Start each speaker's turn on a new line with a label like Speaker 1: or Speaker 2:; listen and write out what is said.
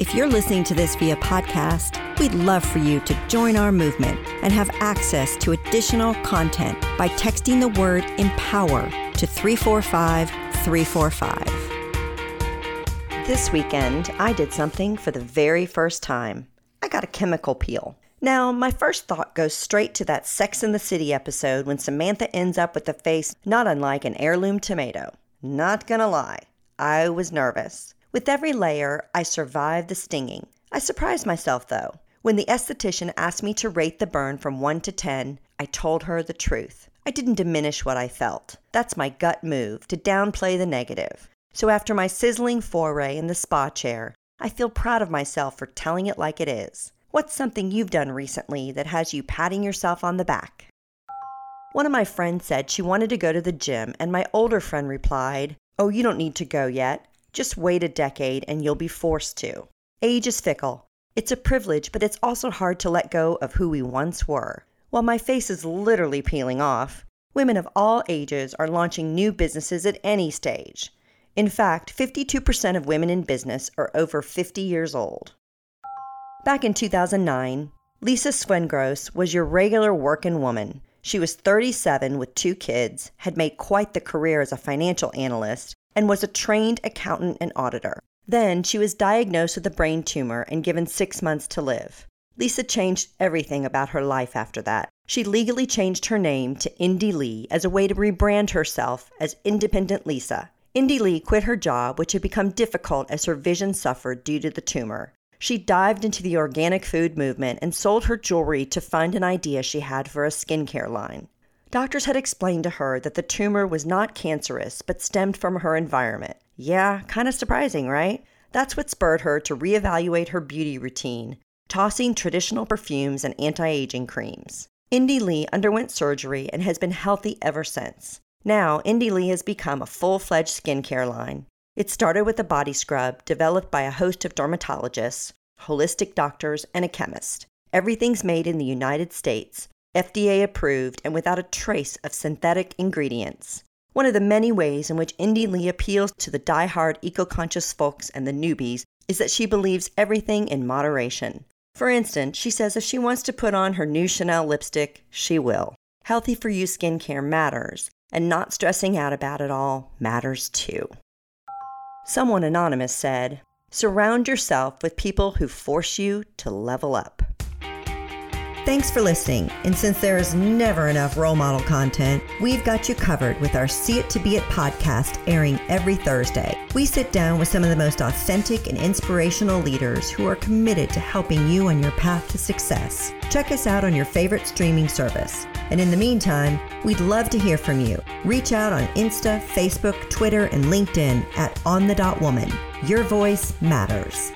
Speaker 1: If you're listening to this via podcast, we'd love for you to join our movement and have access to additional content by texting the word empower to 345 345. This weekend, I did something for the very first time. I got a chemical peel. Now, my first thought goes straight to that Sex in the City episode when Samantha ends up with a face not unlike an heirloom tomato. Not gonna lie, I was nervous. With every layer, I survived the stinging. I surprised myself though. When the esthetician asked me to rate the burn from 1 to 10, I told her the truth. I didn't diminish what I felt. That's my gut move, to downplay the negative. So after my sizzling foray in the spa chair, I feel proud of myself for telling it like it is. What's something you've done recently that has you patting yourself on the back? One of my friends said she wanted to go to the gym, and my older friend replied, Oh, you don't need to go yet. Just wait a decade and you'll be forced to. Age is fickle. It's a privilege, but it's also hard to let go of who we once were. While my face is literally peeling off, women of all ages are launching new businesses at any stage. In fact, 52% of women in business are over 50 years old. Back in 2009, Lisa Swengross was your regular working woman. She was 37 with two kids, had made quite the career as a financial analyst, and was a trained accountant and auditor. Then she was diagnosed with a brain tumor and given six months to live. Lisa changed everything about her life after that. She legally changed her name to Indie Lee as a way to rebrand herself as Independent Lisa. Indie Lee quit her job, which had become difficult as her vision suffered due to the tumor. She dived into the organic food movement and sold her jewelry to fund an idea she had for a skincare line. Doctors had explained to her that the tumor was not cancerous, but stemmed from her environment. Yeah, kind of surprising, right? That's what spurred her to reevaluate her beauty routine, tossing traditional perfumes and anti aging creams. Indie Lee underwent surgery and has been healthy ever since. Now, Indie Lee has become a full fledged skincare line. It started with a body scrub developed by a host of dermatologists, holistic doctors, and a chemist. Everything's made in the United States, FDA approved, and without a trace of synthetic ingredients. One of the many ways in which Indie Lee appeals to the die-hard eco-conscious folks and the newbies is that she believes everything in moderation. For instance, she says if she wants to put on her new Chanel lipstick, she will. Healthy for you skincare matters, and not stressing out about it all matters too. Someone anonymous said, Surround yourself with people who force you to level up. Thanks for listening. And since there is never enough role model content, we've got you covered with our See It to Be It podcast airing every Thursday. We sit down with some of the most authentic and inspirational leaders who are committed to helping you on your path to success. Check us out on your favorite streaming service. And in the meantime, we'd love to hear from you. Reach out on Insta, Facebook, Twitter, and LinkedIn at On the Dot Woman. Your voice matters.